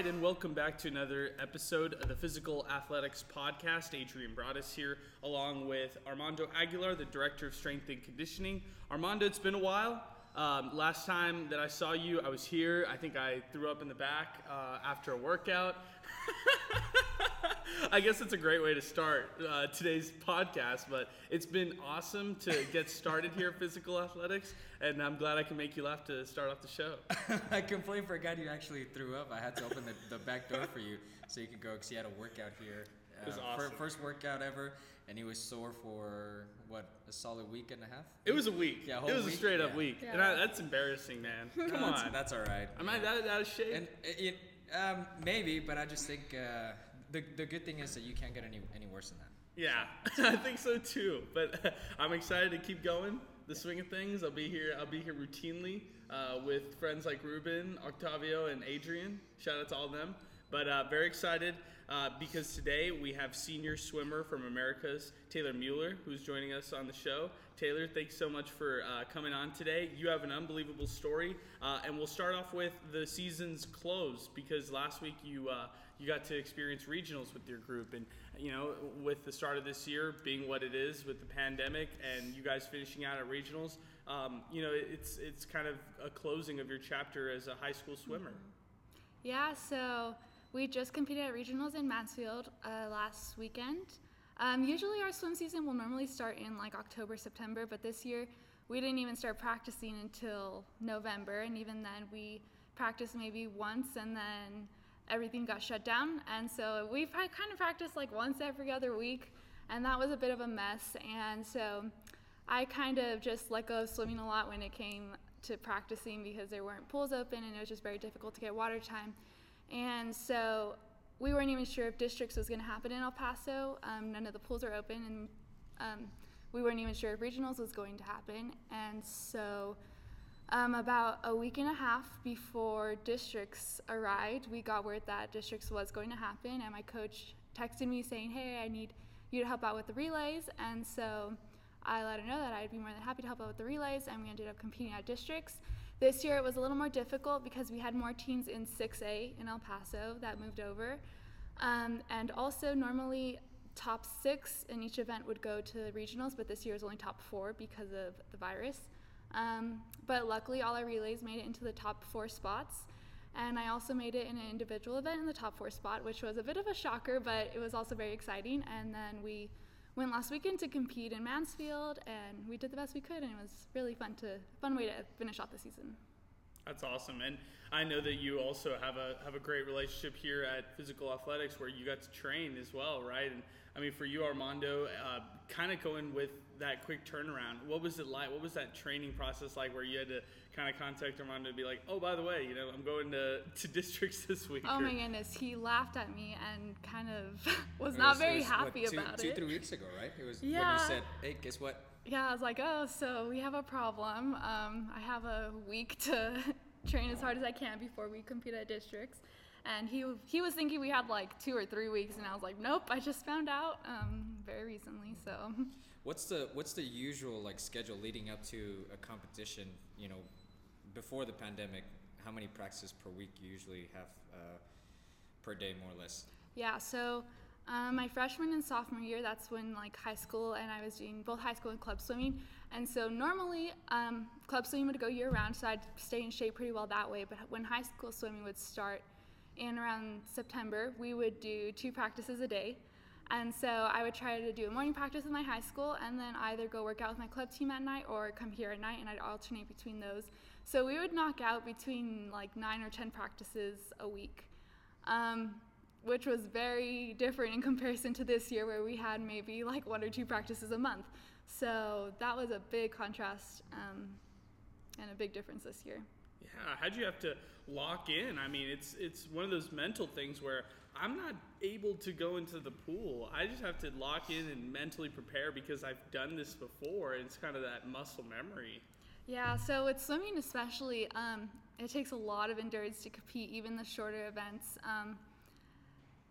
right, and welcome back to another episode of the Physical Athletics Podcast. Adrian Broadus here, along with Armando Aguilar, the Director of Strength and Conditioning. Armando, it's been a while. Um, last time that I saw you, I was here. I think I threw up in the back uh, after a workout. I guess it's a great way to start uh, today's podcast, but it's been awesome to get started here at Physical Athletics, and I'm glad I can make you laugh to start off the show. I complained for a guy who actually threw up. I had to open the, the back door for you so you could go because he had a workout here. It was Uh, awesome. First workout ever, and he was sore for what a solid week and a half. It was a week. Yeah, a it whole was a straight up yeah. week, Yeah. and I, that's embarrassing, man. Come No, on, that's all right. am I Yeah. that out of shape? And it, um, maybe, but I just think uh, the the good thing is that you can't get any any worse than that. Yeah, I think so too. But I'm excited to keep going the swing of things. I'll be here. I'll be here routinely uh, with friends like Ruben, Octavio, and Adrian. Shout out to all of them. But uh, very excited uh, because today we have senior swimmer from Americas Taylor Mueller, who's joining us on the show. Taylor, thanks so much for uh, coming on today. You have an unbelievable story, uh, and we'll start off with the season's close because last week you uh, you got to experience regionals with your group, and you know with the start of this year being what it is with the pandemic, and you guys finishing out at regionals, um, you know it's it's kind of a closing of your chapter as a high school swimmer. Yeah, so we just competed at regionals in Mansfield uh, last weekend. Um, usually our swim season will normally start in like October, September, but this year we didn't even start practicing until November, and even then we practiced maybe once and then everything got shut down. And so we've kind of practiced like once every other week, and that was a bit of a mess. And so I kind of just let go of swimming a lot when it came to practicing because there weren't pools open and it was just very difficult to get water time. And so we weren't even sure if districts was going to happen in El Paso. Um, none of the pools are open, and um, we weren't even sure if regionals was going to happen. And so, um, about a week and a half before districts arrived, we got word that districts was going to happen, and my coach texted me saying, "Hey, I need you to help out with the relays." And so I let her know that I'd be more than happy to help out with the relays, and we ended up competing at districts. This year it was a little more difficult because we had more teams in 6A in El Paso that moved over. Um, and also, normally top six in each event would go to regionals, but this year is only top four because of the virus. Um, but luckily, all our relays made it into the top four spots. And I also made it in an individual event in the top four spot, which was a bit of a shocker, but it was also very exciting. And then we went last weekend to compete in Mansfield, and we did the best we could, and it was really fun to fun way to finish off the season. That's awesome, and I know that you also have a have a great relationship here at Physical Athletics, where you got to train as well, right? And I mean, for you, Armando, uh, kind of going with that quick turnaround. What was it like? What was that training process like, where you had to kind of contact Armando and be like, "Oh, by the way, you know, I'm going to to districts this week." Oh or- my goodness, he laughed at me and kind of was not was- very was, what, happy two, about two, it. three weeks ago, right? It was when Yeah. you said, "Hey, guess what? Yeah, I was like, oh, so we have a problem. Um, I have a week to train as hard as I can before we compete at districts. And he he was thinking we had like two or three weeks, and I was like, nope, I just found out um, very recently. So What's the what's the usual like schedule leading up to a competition? You know, before the pandemic, how many practices per week you usually have uh, per day, more or less? yeah, so um, my freshman and sophomore year, that's when like high school, and I was doing both high school and club swimming. And so normally um, club swimming would go year round, so I'd stay in shape pretty well that way. But when high school swimming would start in around September, we would do two practices a day. And so I would try to do a morning practice with my high school and then either go work out with my club team at night or come here at night and I'd alternate between those. So we would knock out between like nine or 10 practices a week, um, which was very different in comparison to this year where we had maybe like one or two practices a month. So that was a big contrast um, and a big difference this year. Yeah, how'd you have to lock in? I mean, it's it's one of those mental things where I'm not able to go into the pool. I just have to lock in and mentally prepare because I've done this before. And It's kind of that muscle memory. Yeah, so with swimming especially, um, it takes a lot of endurance to compete, even the shorter events. Um,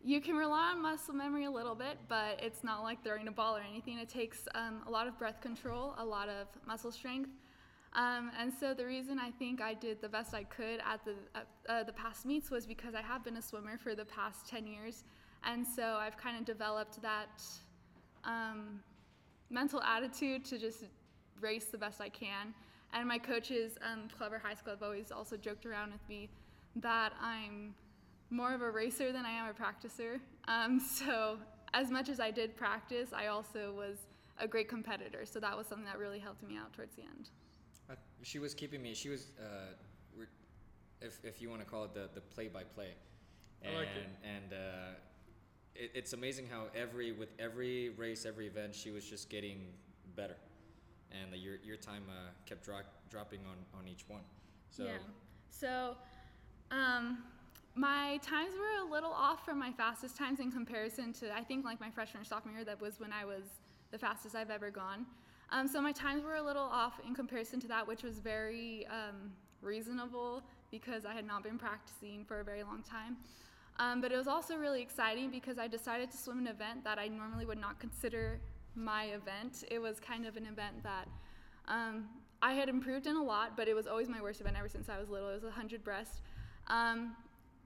you can rely on muscle memory a little bit, but it's not like throwing a ball or anything. It takes um, a lot of breath control, a lot of muscle strength. Um, and so the reason I think I did the best I could at the at, uh, the past meets was because I have been a swimmer for the past 10 years, and so I've kind of developed that um, mental attitude to just race the best I can. And my coaches, um, Clever High School, have always also joked around with me that I'm more of a racer than I am a practicer. Um, so as much as I did practice, I also was a great competitor. So that was something that really helped me out towards the end. Uh, she was keeping me. She was, uh, we're- if if you want to call it the the play by play, and I like it. and uh, it, it's amazing how every with every race, every event, she was just getting better, and the, your your time uh, kept dro- dropping on on each one. So yeah. So, um, my times were a little off from my fastest times in comparison to I think like my freshman or sophomore year. That was when I was the fastest I've ever gone. Um, so my times were a little off in comparison to that, which was very um, reasonable because I had not been practicing for a very long time. Um, but it was also really exciting because I decided to swim an event that I normally would not consider my event. It was kind of an event that um, I had improved in a lot, but it was always my worst event ever since I was little. It was a 100 breast. Um,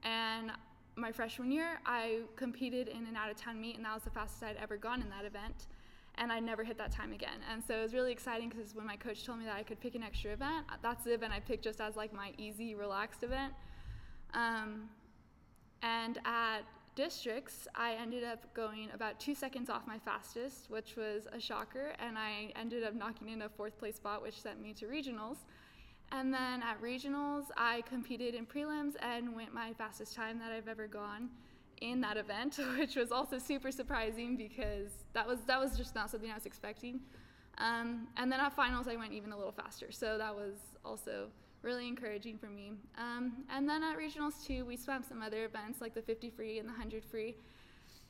and my freshman year, I competed in an out of town meet, and that was the fastest I'd ever gone in that event. And I never hit that time again. And so it was really exciting because when my coach told me that I could pick an extra event, that's the event I picked just as like my easy, relaxed event. Um, and at districts, I ended up going about two seconds off my fastest, which was a shocker. And I ended up knocking in a fourth place spot, which sent me to regionals. And then at regionals, I competed in prelims and went my fastest time that I've ever gone in that event, which was also super surprising because that was that was just not something I was expecting. Um, and then at finals, I went even a little faster, so that was also really encouraging for me. Um, and then at regionals too, we swam some other events like the 50 free and the 100 free,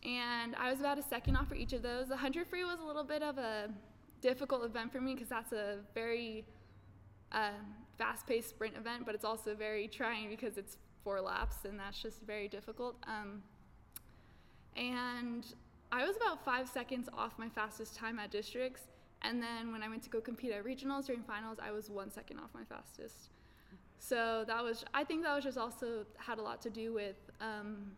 and I was about a second off for each of those. The 100 free was a little bit of a difficult event for me because that's a very uh, fast-paced sprint event, but it's also very trying because it's four laps, and that's just very difficult. Um, and I was about five seconds off my fastest time at districts, and then when I went to go compete at regionals during finals, I was one second off my fastest. So that was, I think that was just also had a lot to do with um,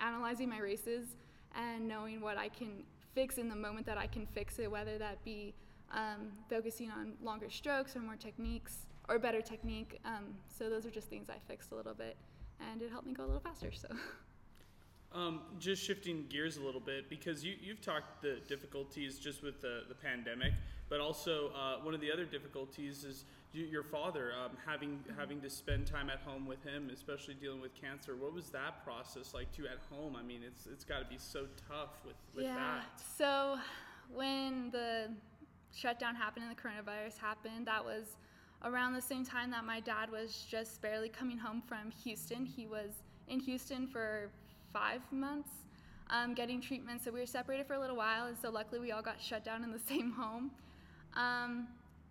analyzing my races and knowing what I can fix in the moment that I can fix it, whether that be um, focusing on longer strokes or more techniques or better technique. Um, so those are just things I fixed a little bit, and it helped me go a little faster. So. Um, just shifting gears a little bit because you, you've talked the difficulties just with the, the pandemic, but also uh, one of the other difficulties is you, your father um, having having to spend time at home with him, especially dealing with cancer. What was that process like too at home? I mean, it's it's got to be so tough with with yeah. that. So when the shutdown happened and the coronavirus happened, that was around the same time that my dad was just barely coming home from Houston. He was in Houston for five months um, getting treatment. So we were separated for a little while, and so luckily we all got shut down in the same home. Um,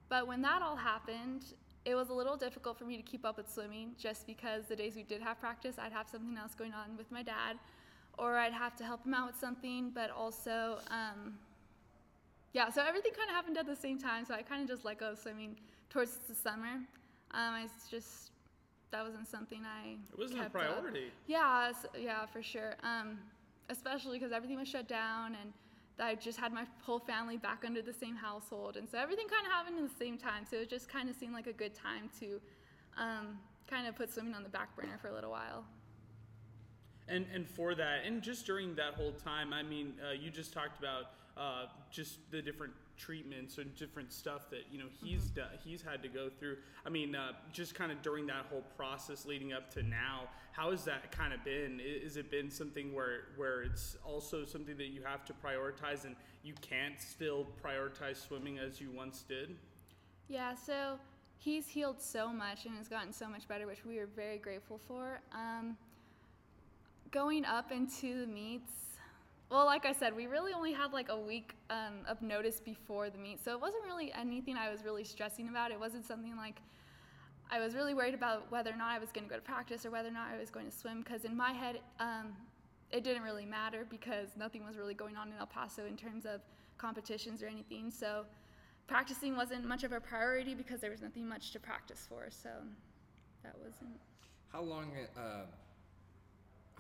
but when that all happened, it was a little difficult for me to keep up with swimming just because the days we did have practice, I'd have something else going on with my dad, or I'd have to help him out with something, but also, um, yeah, so everything kind of happened at the same time. So I kind of just let go of swimming towards the summer. Um, I just, that wasn't something I. It wasn't a kept up. priority. Yeah, s- yeah, for sure. Um, especially because everything was shut down and I just had my whole family back under the same household. And so everything kind of happened in the same time. So it just kind of seemed like a good time to um, kind of put swimming on the back burner for a little while. And and for that, and just during that whole time, I mean, uh, you just talked about uh, just the different treatments and different stuff that you know he's Mm-hmm. do- he's had to go through. I mean, uh, just kind of during that whole process leading up to now, how has that kind of been? Is it been something where where it's also something that you have to prioritize and you can't still prioritize swimming as you once did? Yeah, so he's healed so much and has gotten so much better, which we are very grateful for. Um, going up into the meets, well, like I said, we really only had like a week um, of notice before the meet, so it wasn't really anything I was really stressing about. It wasn't something like I was really worried about whether or not I was going to go to practice or whether or not I was going to swim, because in my head, um, it didn't really matter because nothing was really going on in El Paso in terms of competitions or anything. So practicing wasn't much of a priority because there was nothing much to practice for. So that wasn't. How long? Uh,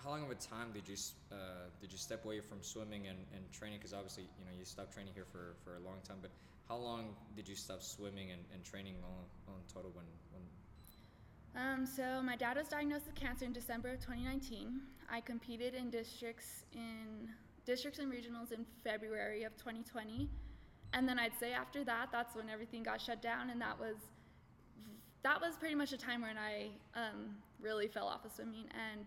how long of a time did you uh, did you step away from swimming and, and training? Because obviously, you know, you stopped training here for, for a long time. But how long did you stop swimming and, and training on, on total when, when Um, so my dad was diagnosed with cancer in December of 2019. I competed in districts in districts and regionals in February of 2020, and then I'd say after that, that's when everything got shut down, and that was that was pretty much a time when I um, really fell off of swimming. And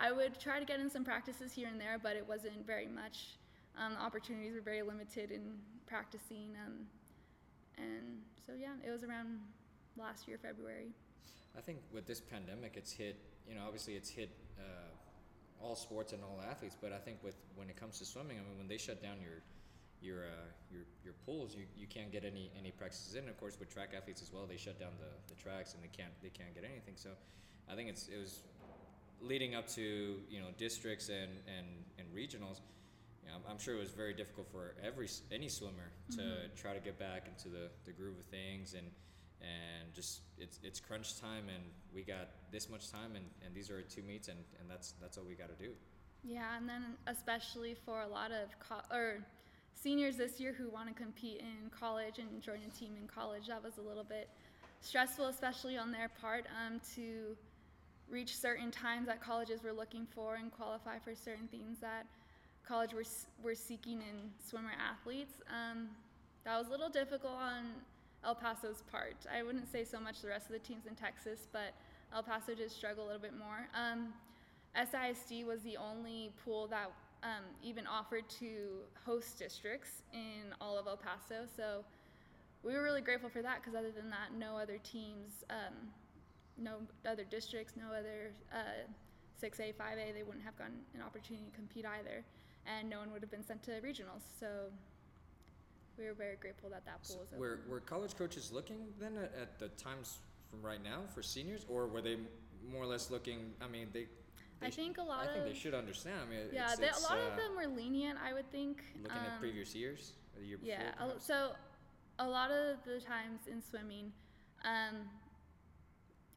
I would try to get in some practices here and there, but it wasn't very much. Um, opportunities were very limited in practicing, um, and so yeah, it was around last year February. I think with this pandemic, it's hit. You know, obviously, it's hit uh, all sports and all athletes. But I think with when it comes to swimming, I mean, when they shut down your your uh, your your pools, you, you can't get any any practices in. Of course, with track athletes as well, they shut down the, the tracks and they can't they can't get anything. So, I think it's it was leading up to you know districts and and and regionals. You know, I'm, sure it was very difficult for every any swimmer to Mhm. try to get back into the, the groove of things and and just it's it's crunch time and we got this much time and, and these are our two meets and, and that's that's all we got to do. Yeah, and then especially for a lot of co- or seniors this year who want to compete in college and join a team in college, that was a little bit stressful, especially on their part, um, to reach certain times that colleges were looking for and qualify for certain things that college were, were seeking in swimmer athletes. Um, that was a little difficult on El Paso's part. I wouldn't say so much the rest of the teams in Texas, but El Paso did struggle a little bit more. Um, SISD was the only pool that um, even offered to host districts in all of El Paso. So we were really grateful for that because other than that, no other teams, um, no other districts, no other uh, 6A, 5A, they wouldn't have gotten an opportunity to compete either. And no one would have been sent to regionals. So we were very grateful that that So pool was open. were were college coaches looking then at, at the times from right now for seniors or were they more or less looking? I mean they. they I think a lot I think of they should understand. I mean, yeah, it's, they, it's, a lot uh, of them were lenient. I would think. looking at Um, previous years, or the year before. Yeah, perhaps? so a lot of the times in swimming, um,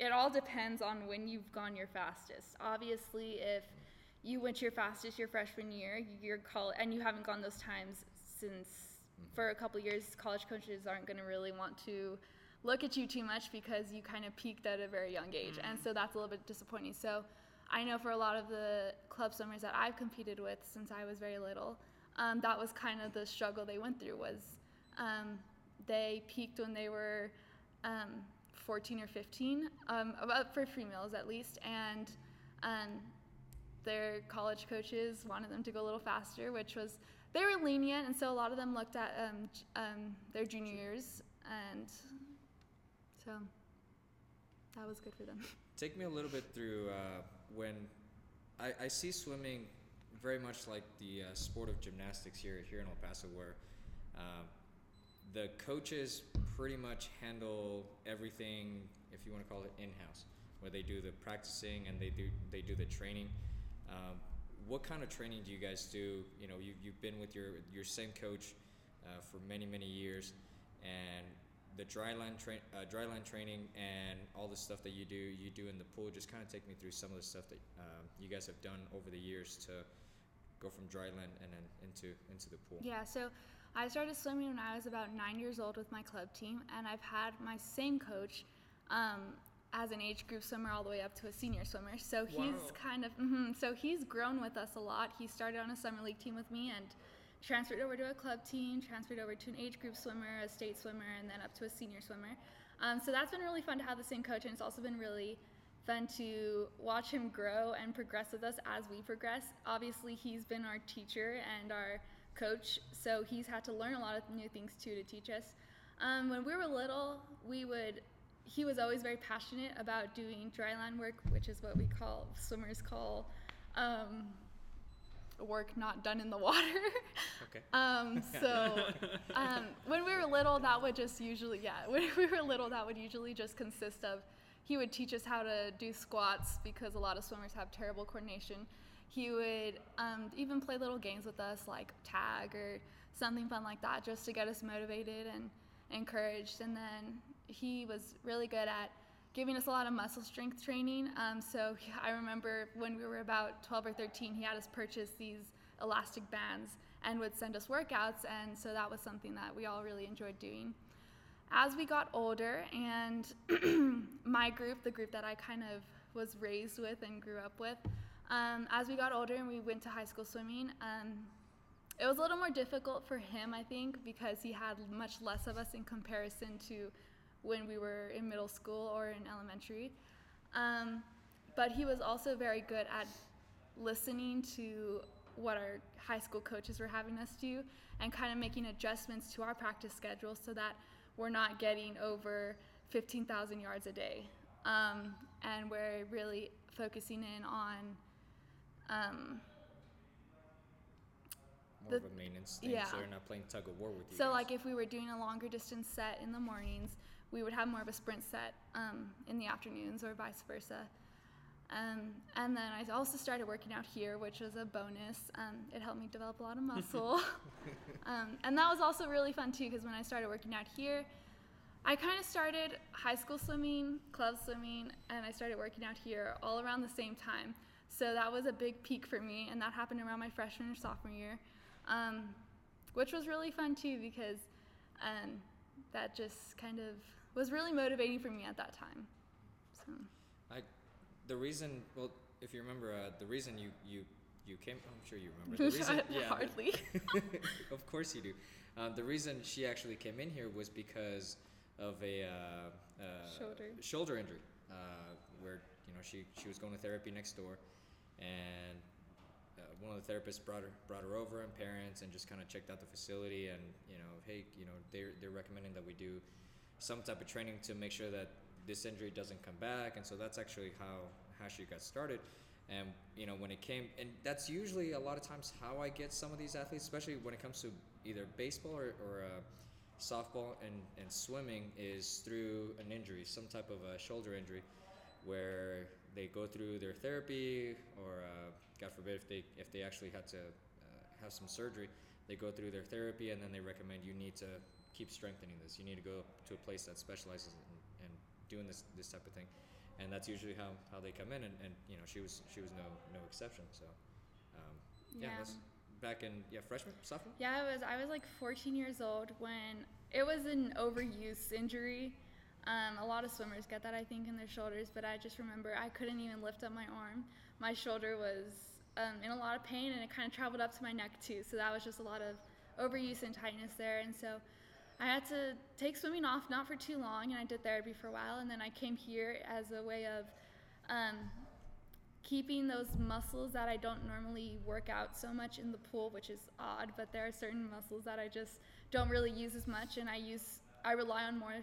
it all depends on when you've gone your fastest. Obviously, if you went your fastest your freshman year, you're call and you haven't gone those times since for a couple years, college coaches aren't going to really want to look at you too much because you kind of peaked at a very young age, and so that's a little bit disappointing. So. I know for a lot of the club swimmers that I've competed with since I was very little, um, that was kind of the struggle they went through was um, they peaked when they were um, 14 or 15 um, about for females at least and um, their college coaches wanted them to go a little faster which was they were lenient and so a lot of them looked at um, um, their junior years and so that was good for them. Take me a little bit through uh, when I, I see swimming very much like the uh, sport of gymnastics here here in El Paso, where uh, the coaches pretty much handle everything, if you want to call it in house, where they do the practicing and they do they do the training. Um, what kind of training do you guys do? You know, you you've been with your your same coach uh, for many many years, and the dry land train, uh, dry land training, and all the stuff that you do, you do in the pool. Just kind of take me through some of the stuff that um, you guys have done over the years to go from dry land and then into into the pool. Yeah, so I started swimming when I was about nine years old with my club team, and I've had my same coach um, as an age group swimmer all the way up to a senior swimmer. So he's Wow. kind of, hmm so he's grown with us a lot. He started on a summer league team with me and transferred over to a club team, transferred over to an age group swimmer, a state swimmer, and then up to a senior swimmer. Um, so that's been really fun to have the same coach, and it's also been really fun to watch him grow and progress with us as we progress. Obviously, he's been our teacher and our coach, so he's had to learn a lot of new things too to teach us. Um, when we were little, we would. He was always very passionate about doing dry land work, which is what we call swimmers call um, work not done in the water. Okay. Um, so um, when we were little, that would just usually, yeah, when we were little, that would usually just consist of he would teach us how to do squats because a lot of swimmers have terrible coordination. He would um, even play little games with us like tag or something fun like that just to get us motivated and, encouraged. And then he was really good at giving us a lot of muscle strength training. Um, so I remember when we were about 12 or 13, he had us purchase these elastic bands and would send us workouts. And so that was something that we all really enjoyed doing. As we got older, and my group, the group that I kind of was raised with and grew up with, um, as we got older and we went to high school swimming, um, it was a little more difficult for him, I think, because he had much less of us in comparison to when we were in middle school or in elementary. Um, but he was also very good at listening to what our high school coaches were having us do and kind of making adjustments to our practice schedule so that we're not getting over 15,000 yards a day. Um, and we're really focusing in on um, More The- of a maintenance thing, yeah. so they're not playing tug of war with you. So guys. like if we were doing a longer distance set in the mornings, we would have more of a sprint set um, in the afternoons or vice versa. Um, and then I also started working out here, which was a bonus. Um, it helped me develop a lot of muscle. um, and that was also really fun too, because when I started working out here, I kind of started high school swimming, club swimming, and I started working out here all around the same time. So that was a big peak for me, and that happened around my freshman or sophomore year, um, which was really fun too because um, that just kind of was really motivating for me at that time. So I, the reason, well, if you remember, uh, the reason you you you came, I'm sure you remember. The reason, yeah, hardly. of course you do. Um, the reason she actually came in here was because of a uh, uh, Shoulder. shoulder injury, uh, where you know she she was going to therapy next door, and uh, one of the therapists brought her brought her over and parents and just kind of checked out the facility and you know hey you know they're they're recommending that we do some type of training to make sure that this injury doesn't come back. And so that's actually how how she got started. And you know when it came and that's usually a lot of times how I get some of these athletes especially when it comes to either baseball or, or uh, softball and, and swimming is through an injury some type of a shoulder injury where they go through their therapy or uh, god forbid if they if they actually had to uh, have some surgery they go through their therapy and then they recommend you need to keep strengthening this you need to go to a place that specializes in, in doing this this type of thing and that's usually how, how they come in and, and you know she was she was no no exception so um, yeah, Yeah. that's back in yeah freshman sophomore Yeah, I was. I was like 14 years old when it was an overuse injury. Um, a lot of swimmers get that, I think, in their shoulders. But I just remember I couldn't even lift up my arm. My shoulder was um, in a lot of pain, and it kind of traveled up to my neck too. So that was just a lot of overuse and tightness there. And so I had to take swimming off, not for too long, and I did therapy for a while. And then I came here as a way of um, keeping those muscles that I don't normally work out so much in the pool, which is odd, but there are certain muscles that I just don't really use as much and I use I rely on more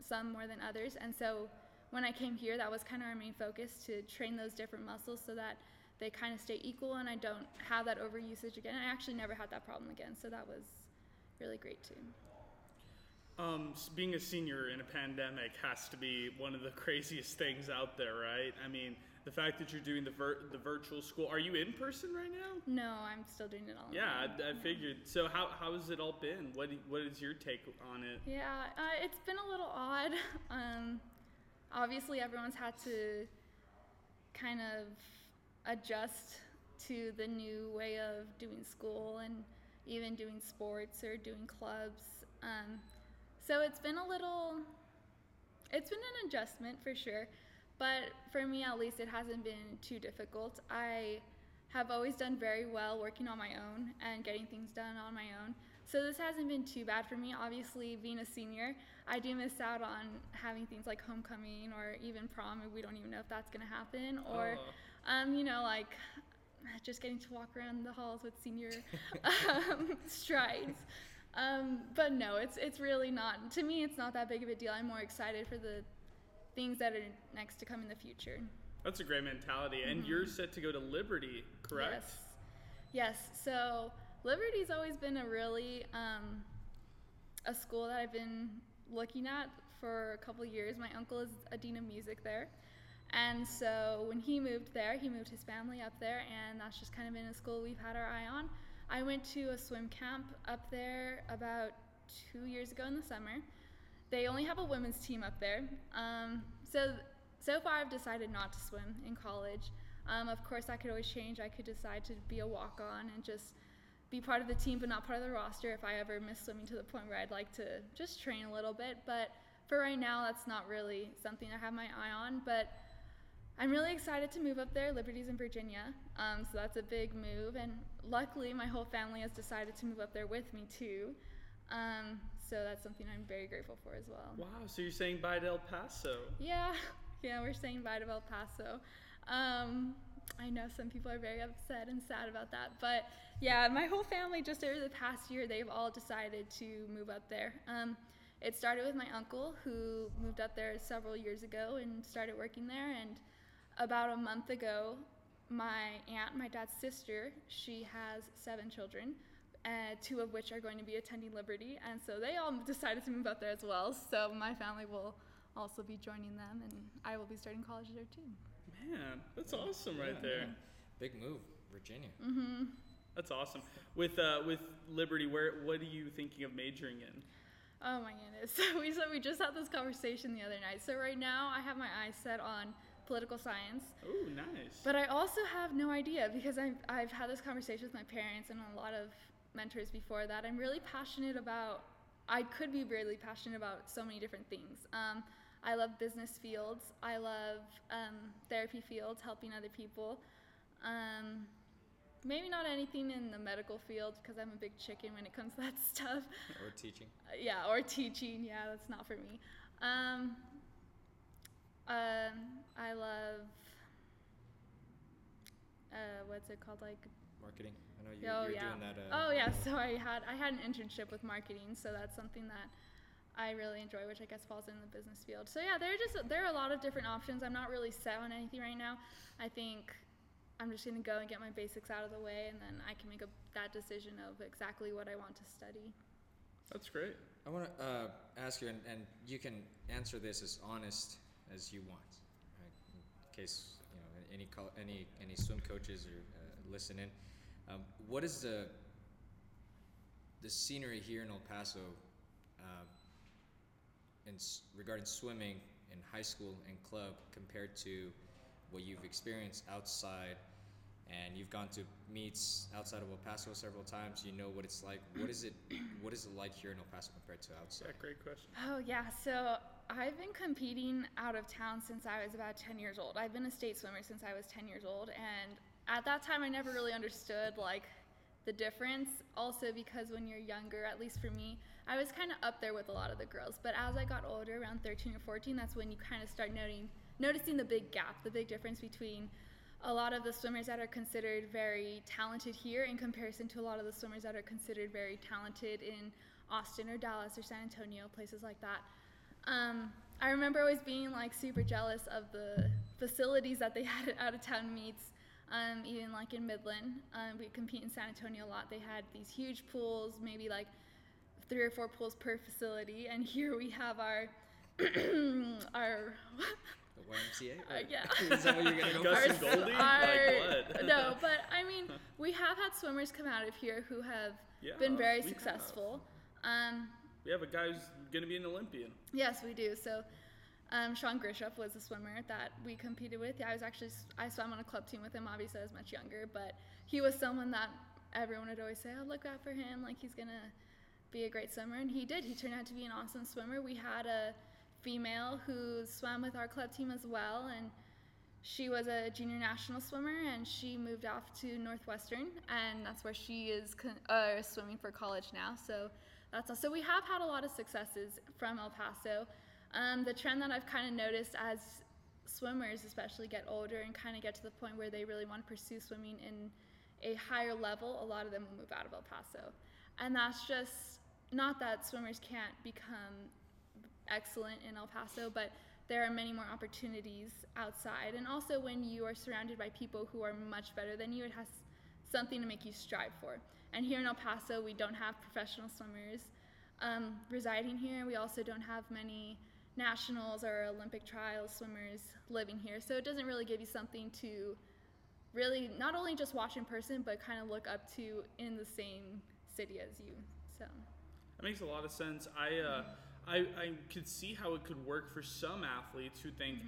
some more than others. And so when I came here, that was kind of our main focus to train those different muscles so that they kind of stay equal and I don't have that overusage again. I actually never had that problem again, so that was really great too. Um, being a senior in a pandemic has to be one of the craziest things out there, right? I mean, the fact that you're doing the vir- the virtual school. Are you in person right now? No, I'm still doing it all. Yeah, online. I, I figured. So how how has it all been? What what is your take on it? Yeah, uh, it's been a little odd. Um, obviously, everyone's had to kind of adjust to the new way of doing school and even doing sports or doing clubs. Um, so it's been a little, it's been an adjustment for sure. But for me, at least, it hasn't been too difficult. I have always done very well working on my own and getting things done on my own. So this hasn't been too bad for me. Obviously, being a senior, I do miss out on having things like homecoming or even prom. and We don't even know if that's gonna happen. Or, Oh. um, you know, like just getting to walk around the halls with senior um, strides. Um, but no, it's it's really not. To me, it's not that big of a deal. I'm more excited for the things that are next to come in the future. That's a great mentality. And you're set to go to Liberty, correct? Yes. Yes. So Liberty's always been a really um, a school that I've been looking at for a couple years. My uncle is a dean of music there. And so when he moved there, he moved his family up there, and that's just kind of been a school we've had our eye on. I went to a swim camp up there about two years ago in the summer. They only have a women's team up there. Um, so so far, I've decided not to swim in college. Um, of course, that could always change. I could decide to be a walk-on and just be part of the team, but not part of the roster. If I ever miss swimming to the point where I'd like to just train a little bit, but for right now, that's not really something I have my eye on. But I'm really excited to move up there. Liberty's in Virginia, um, so that's a big move. And luckily, my whole family has decided to move up there with me too. Um, so that's something I'm very grateful for as well. Wow. So you're saying bye to El Paso? Yeah, yeah, we're saying bye to El Paso. Um, I know some people are very upset and sad about that, but yeah, my whole family just over the past year, they've all decided to move up there. Um, it started with my uncle who moved up there several years ago and started working there, and about a month ago, my aunt, my dad's sister, she has seven children, uh, two of which are going to be attending Liberty, and so they all decided to move out there as well. So my family will also be joining them, and I will be starting college there too. Man, that's awesome right there. Big move, Virginia. Mm-hmm. That's awesome. With uh, with Liberty, where what are you thinking of majoring in? Oh my goodness. So we so we just had this conversation the other night. So right now I have my eyes set on political science. Oh, nice. But I also have no idea because I've, I've had this conversation with my parents and a lot of mentors before that. I'm really passionate about, I could be really passionate about so many different things. Um, I love business fields, I love um, therapy fields, helping other people. Um, maybe not anything in the medical field because I'm a big chicken when it comes to that stuff. Or teaching. Uh, yeah, or teaching. Yeah, that's not for me. Um, um, I love. Uh, what's it called? Like. Marketing. I know you, oh you're yeah. doing that. Uh, oh yeah. So I had I had an internship with marketing, so that's something that I really enjoy, which I guess falls in the business field. So yeah, there are just there are a lot of different options. I'm not really set on anything right now. I think I'm just gonna go and get my basics out of the way, and then I can make a, that decision of exactly what I want to study. That's great. I want to uh, ask you, and, and you can answer this as honest as you want, right? in case you know any any any swim coaches are uh, listening. Um, what is the the scenery here in El Paso uh, in s- regarding swimming in high school and club compared to what you've experienced outside? And you've gone to meets outside of El Paso several times. You know what it's like. What is it? What is it like here in El Paso compared to outside? Yeah, great question. Oh yeah, so I've been competing out of town since I was about 10 years old. I've been a state swimmer since I was 10 years old, and at that time I never really understood like the difference. Also because when you're younger, at least for me, I was kind of up there with a lot of the girls. But as I got older, around 13 or 14, that's when you kind of start noting noticing the big gap, the big difference between a lot of the swimmers that are considered very talented here in comparison to a lot of the swimmers that are considered very talented in Austin or Dallas or San Antonio, places like that. Um, I remember always being like super jealous of the facilities that they had at out of town meets. Um, even like in Midland, um, we compete in San Antonio a lot. They had these huge pools, maybe like three or four pools per facility, and here we have our our The YMCA? uh, yeah. Is that what you're gonna go Gus for? and Goldie? our- Like what? no, but I mean, we have had swimmers come out of here who have Yeah, been very we have. successful. Um, We have a guy who's gonna be an Olympian. yes, we do. So, um, Sean Grieshop was a swimmer that we competed with. Yeah, I was actually I swam on a club team with him. Obviously, I was much younger, but he was someone that everyone would always say, "Oh, look out for him! Like he's gonna be a great swimmer," and he did. He turned out to be an awesome swimmer. We had a female who swam with our club team as well, and she was a junior national swimmer, and she moved off to Northwestern, and that's where she is con- uh, swimming for college now. So that's all. So we have had a lot of successes from El Paso. Um, the trend that I've kind of noticed as swimmers, especially get older and kind of get to the point where they really want to pursue swimming in a higher level, a lot of them will move out of El Paso. And that's just not that swimmers can't become excellent in El Paso, but there are many more opportunities outside. And also, when you are surrounded by people who are much better than you, it has something to make you strive for. And here in El Paso, we don't have professional swimmers um, residing here. We also don't have many nationals or Olympic trials swimmers living here. So it doesn't really give you something to really not only just watch in person, but kind of look up to in the same city as you. So. That makes a lot of sense. I uh, I, I could see how it could work for some athletes who think,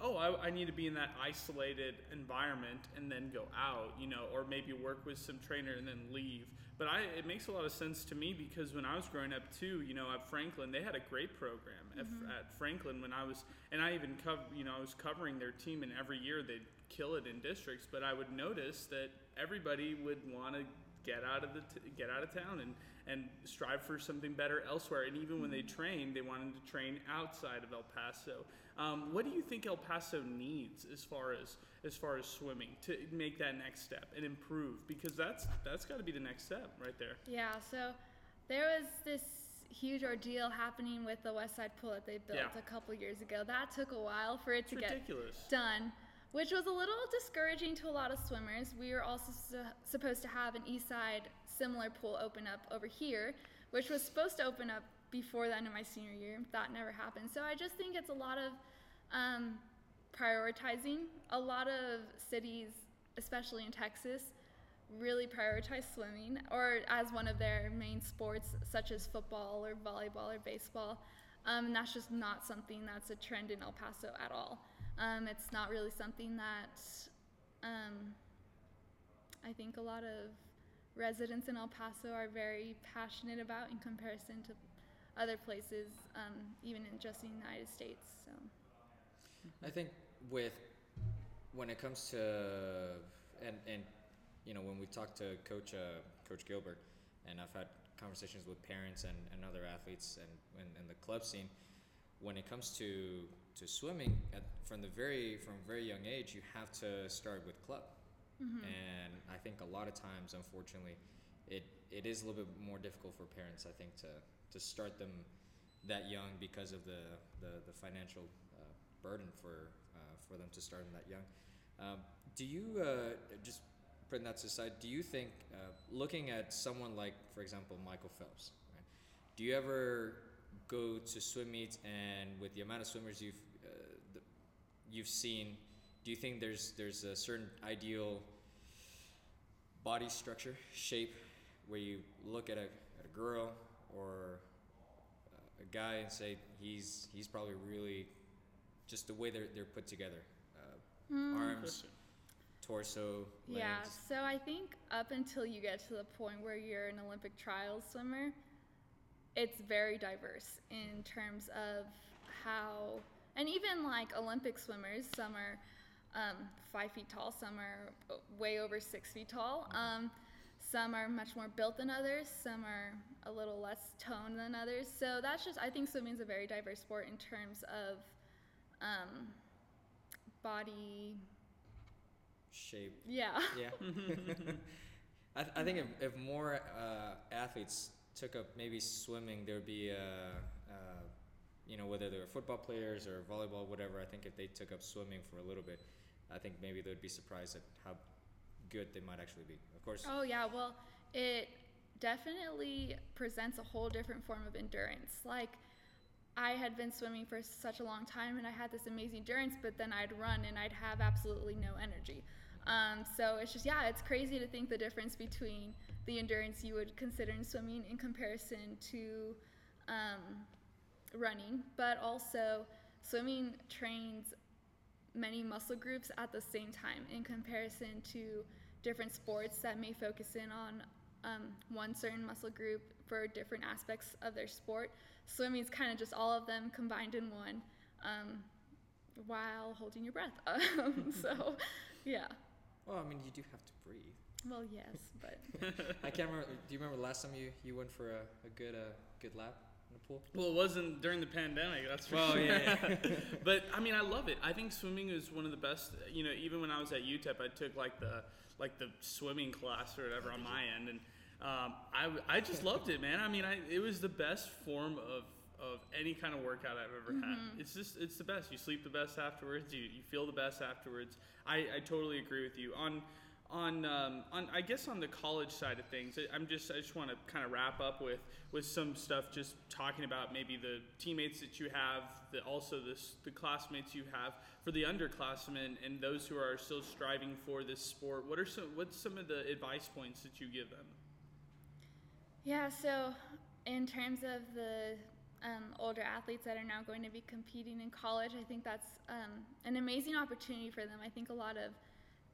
oh, I, I need to be in that isolated environment and then go out, you know, or maybe work with some trainer and then leave. But I, it makes a lot of sense to me because when I was growing up too, you know, at Franklin, they had a great program at, mm-hmm. at Franklin when I was, and I even cover, you know, I was covering their team, and every year they'd kill it in districts. But I would notice that everybody would want to get out of the t- get out of town and and strive for something better elsewhere. And even when they trained, they wanted to train outside of El Paso. Um, what do you think El Paso needs as far as as far as swimming to make that next step and improve? Because that's that's got to be the next step right there. Yeah, so there was this huge ordeal happening with the West Side Pool that they built Yeah. a couple years ago. That took a while for it It's to get ridiculous. done, which was a little discouraging to a lot of swimmers. We were also su- supposed to have an east side similar pool open up over here, which was supposed to open up before the end of my senior year. That never happened. So I just think it's a lot of um, prioritizing. A lot of cities, especially in Texas, really prioritize swimming or as one of their main sports, such as football or volleyball or baseball. Um, and that's just not something that's a trend in El Paso at all. Um, it's not really something that um, I think a lot of residents in El Paso are very passionate about in comparison to other places, um, even in just the United States. So. I think with when it comes to and and you know when we talk to Coach uh, Coach Gilbert, and I've had conversations with parents and, and other athletes and in the club scene, when it comes to to swimming at, from the very from a very young age, you have to start with club, and I think a lot of times, unfortunately, it it is a little bit more difficult for parents. I think to to start them that young because of the the, the financial uh, burden for uh, for them to start them that young. Um, do you uh, just putting that aside? Do you think uh, looking at someone like, for example, Michael Phelps, right? Do you ever go to swim meets and with the amount of swimmers you've you've seen, do you think there's there's a certain ideal body structure, shape, where you look at a, at a girl or uh, a guy and say he's he's probably really just the way they're they're put together, uh, arms, torso, legs. Yeah, so I think up until you get to the point where you're an Olympic trials swimmer, it's very diverse in terms of how, and even like Olympic swimmers, some are um, five feet tall, some are uh, way over six feet tall. Um, some are much more built than others, some are a little less toned than others. So that's just, I think swimming is a very diverse sport in terms of um, body, shape. yeah. Yeah. I, th- I think if, if more uh, athletes took up maybe swimming, there would be, uh, uh, you know, whether they were football players or volleyball, whatever. I think if they took up swimming for a little bit, I think maybe they'd be surprised at how good they might actually be. Of course, Oh yeah, well, it definitely presents a whole different form of endurance. Like I had been swimming for such a long time and I had this amazing endurance, but then I'd run and I'd have absolutely no energy. Um, so it's just yeah, it's crazy to think the difference between the endurance you would consider in swimming in comparison to um, running, but also swimming trains many muscle groups at the same time in comparison to different sports that may focus in on um, one certain muscle group for different aspects of their sport. Swimming is kind of just all of them combined in one um, while holding your breath. Um, so, yeah. well, I mean, you do have to breathe. Well, yes, but I can't remember. Do you remember the last time you, you went for a, a good uh, good lap pool? Well, it wasn't during the pandemic, that's for Well, sure. yeah, but I mean, I love it. I think swimming is one of the best. You know, even when I was at UTEP, I took like the like the swimming class or whatever on my end, and um, I I just loved it, man. I mean, I it was the best form of of any kind of workout I've ever had. It's just it's the best. You sleep the best afterwards. You you feel the best afterwards. I I totally agree with you on. On, um, on, I guess on the college side of things, I'm just, I just want to kind of wrap up with, with some stuff, just talking about maybe the teammates that you have, the, also the classmates you have for the underclassmen and those who are still striving for this sport. What are some, what's some of the advice points that you give them? Yeah, so in terms of the um, older athletes that are now going to be competing in college. I think that's um, an amazing opportunity for them. I think a lot of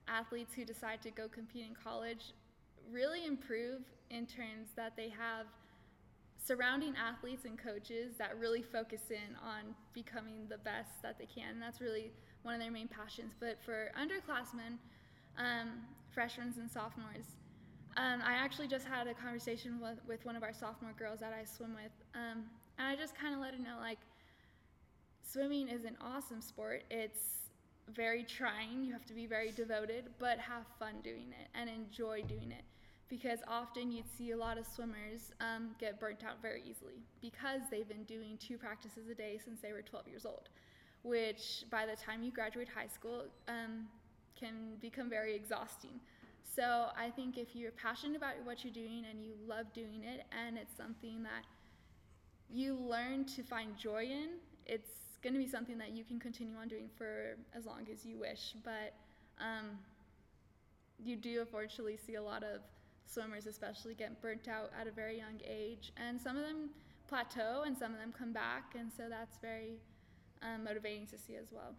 athletes who decide to go compete in college really improve in terms that they have surrounding athletes and coaches that really focus in on becoming the best that they can. And that's really one of their main passions. But for underclassmen, um, freshmen and sophomores, um, I actually just had a conversation with, with one of our sophomore girls that I swim with. Um, and I just kind of let her know like, swimming is an awesome sport. It's very trying. You have to be very devoted, but have fun doing it and enjoy doing it because often you'd see a lot of swimmers um, get burnt out very easily because they've been doing two practices a day since they were 12 years old, which by the time you graduate high school um, can become very exhausting. So I think if you're passionate about what you're doing and you love doing it and it's something that you learn to find joy in, it's going to be something that you can continue on doing for as long as you wish. But um, you do unfortunately see a lot of swimmers especially get burnt out at a very young age and some of them plateau and some of them come back and so that's very um, motivating to see as well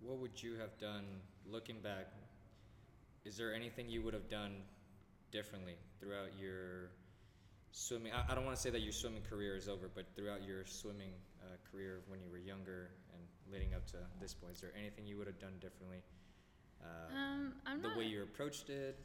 what would you have done looking back is there anything you would have done differently throughout your swimming i, I don't want to say that your swimming career is over but throughout your swimming uh, career when you were younger and leading up to this point? Is there anything you would have done differently uh, um, the not, way you approached it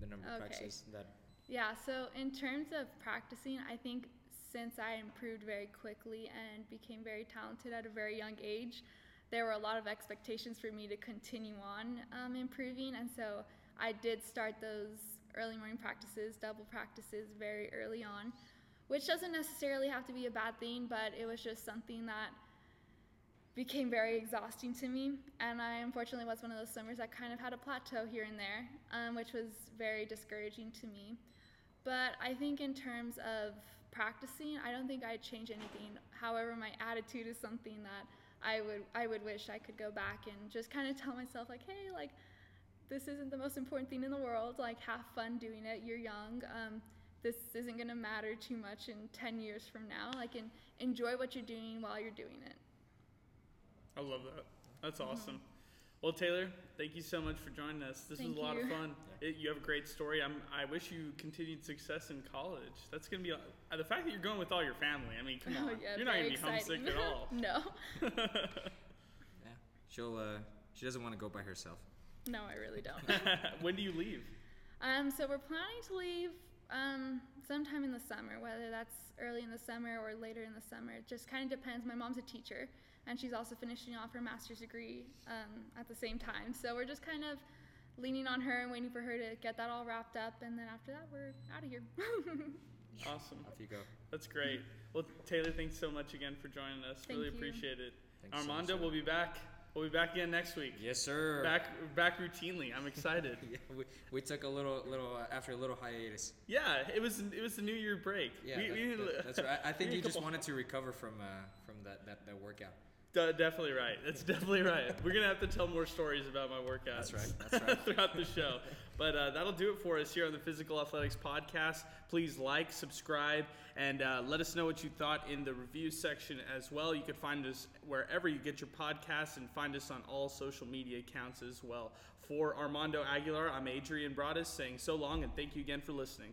the number of practices that Yeah, so in terms of practicing, I think since I improved very quickly and became very talented at a very young age, there were a lot of expectations for me to continue on um, improving. And so I did start those early morning practices, double practices very early on, which doesn't necessarily have to be a bad thing, but it was just something that became very exhausting to me. And I unfortunately was one of those swimmers that kind of had a plateau here and there, um, which was very discouraging to me. But I think in terms of practicing, I don't think I'd change anything. However, my attitude is something that I would I would wish I could go back and just kind of tell myself like, hey, like this isn't the most important thing in the world. Like have fun doing it. You're young. Um, this isn't gonna matter too much in 10 years from now. Like and enjoy what you're doing while you're doing it. I love that. That's awesome. Well, Taylor, thank you so much for joining us. This Thank was a lot of fun. It, you have a great story. I'm, I wish you continued success in college. That's gonna be a, uh, the fact that you're going with all your family. I mean, come on, Oh, yeah, you're not gonna very be homesick at all. no, yeah she'll uh she doesn't want to go by herself no, I really don't. when do you leave? Um, so we're planning to leave um, sometime in the summer, whether that's early in the summer or later in the summer. It just kind of depends. My mom's a teacher, and she's also finishing off her master's degree um, at the same time. So we're just kind of leaning on her and waiting for her to get that all wrapped up, and then after that, we're out of here. Awesome. off you go That's great. Well, Taylor, thanks so much again for joining us. Thank really you. appreciate it. Thanks Armando, sir. we'll be back. We'll be back again next week. yes sir Back, back routinely. I'm excited. yeah, we, we took a little little uh, after a little hiatus yeah, it was it was the New Year break. yeah We- that- we- that- that's right I, I think you just wanted to recover from uh from that that, that workout De- definitely right. That's definitely right. We're gonna have to tell more stories about my workouts. That's right. That's right. throughout the show. But uh, that'll do it for us here on the Physical Athletics Podcast. Please like, subscribe, and uh, let us know what you thought in the review section as well. You can find us wherever you get your podcasts and find us on all social media accounts as well. For Armando Aguilar, I'm Adrian Broadus saying so long and thank you again for listening.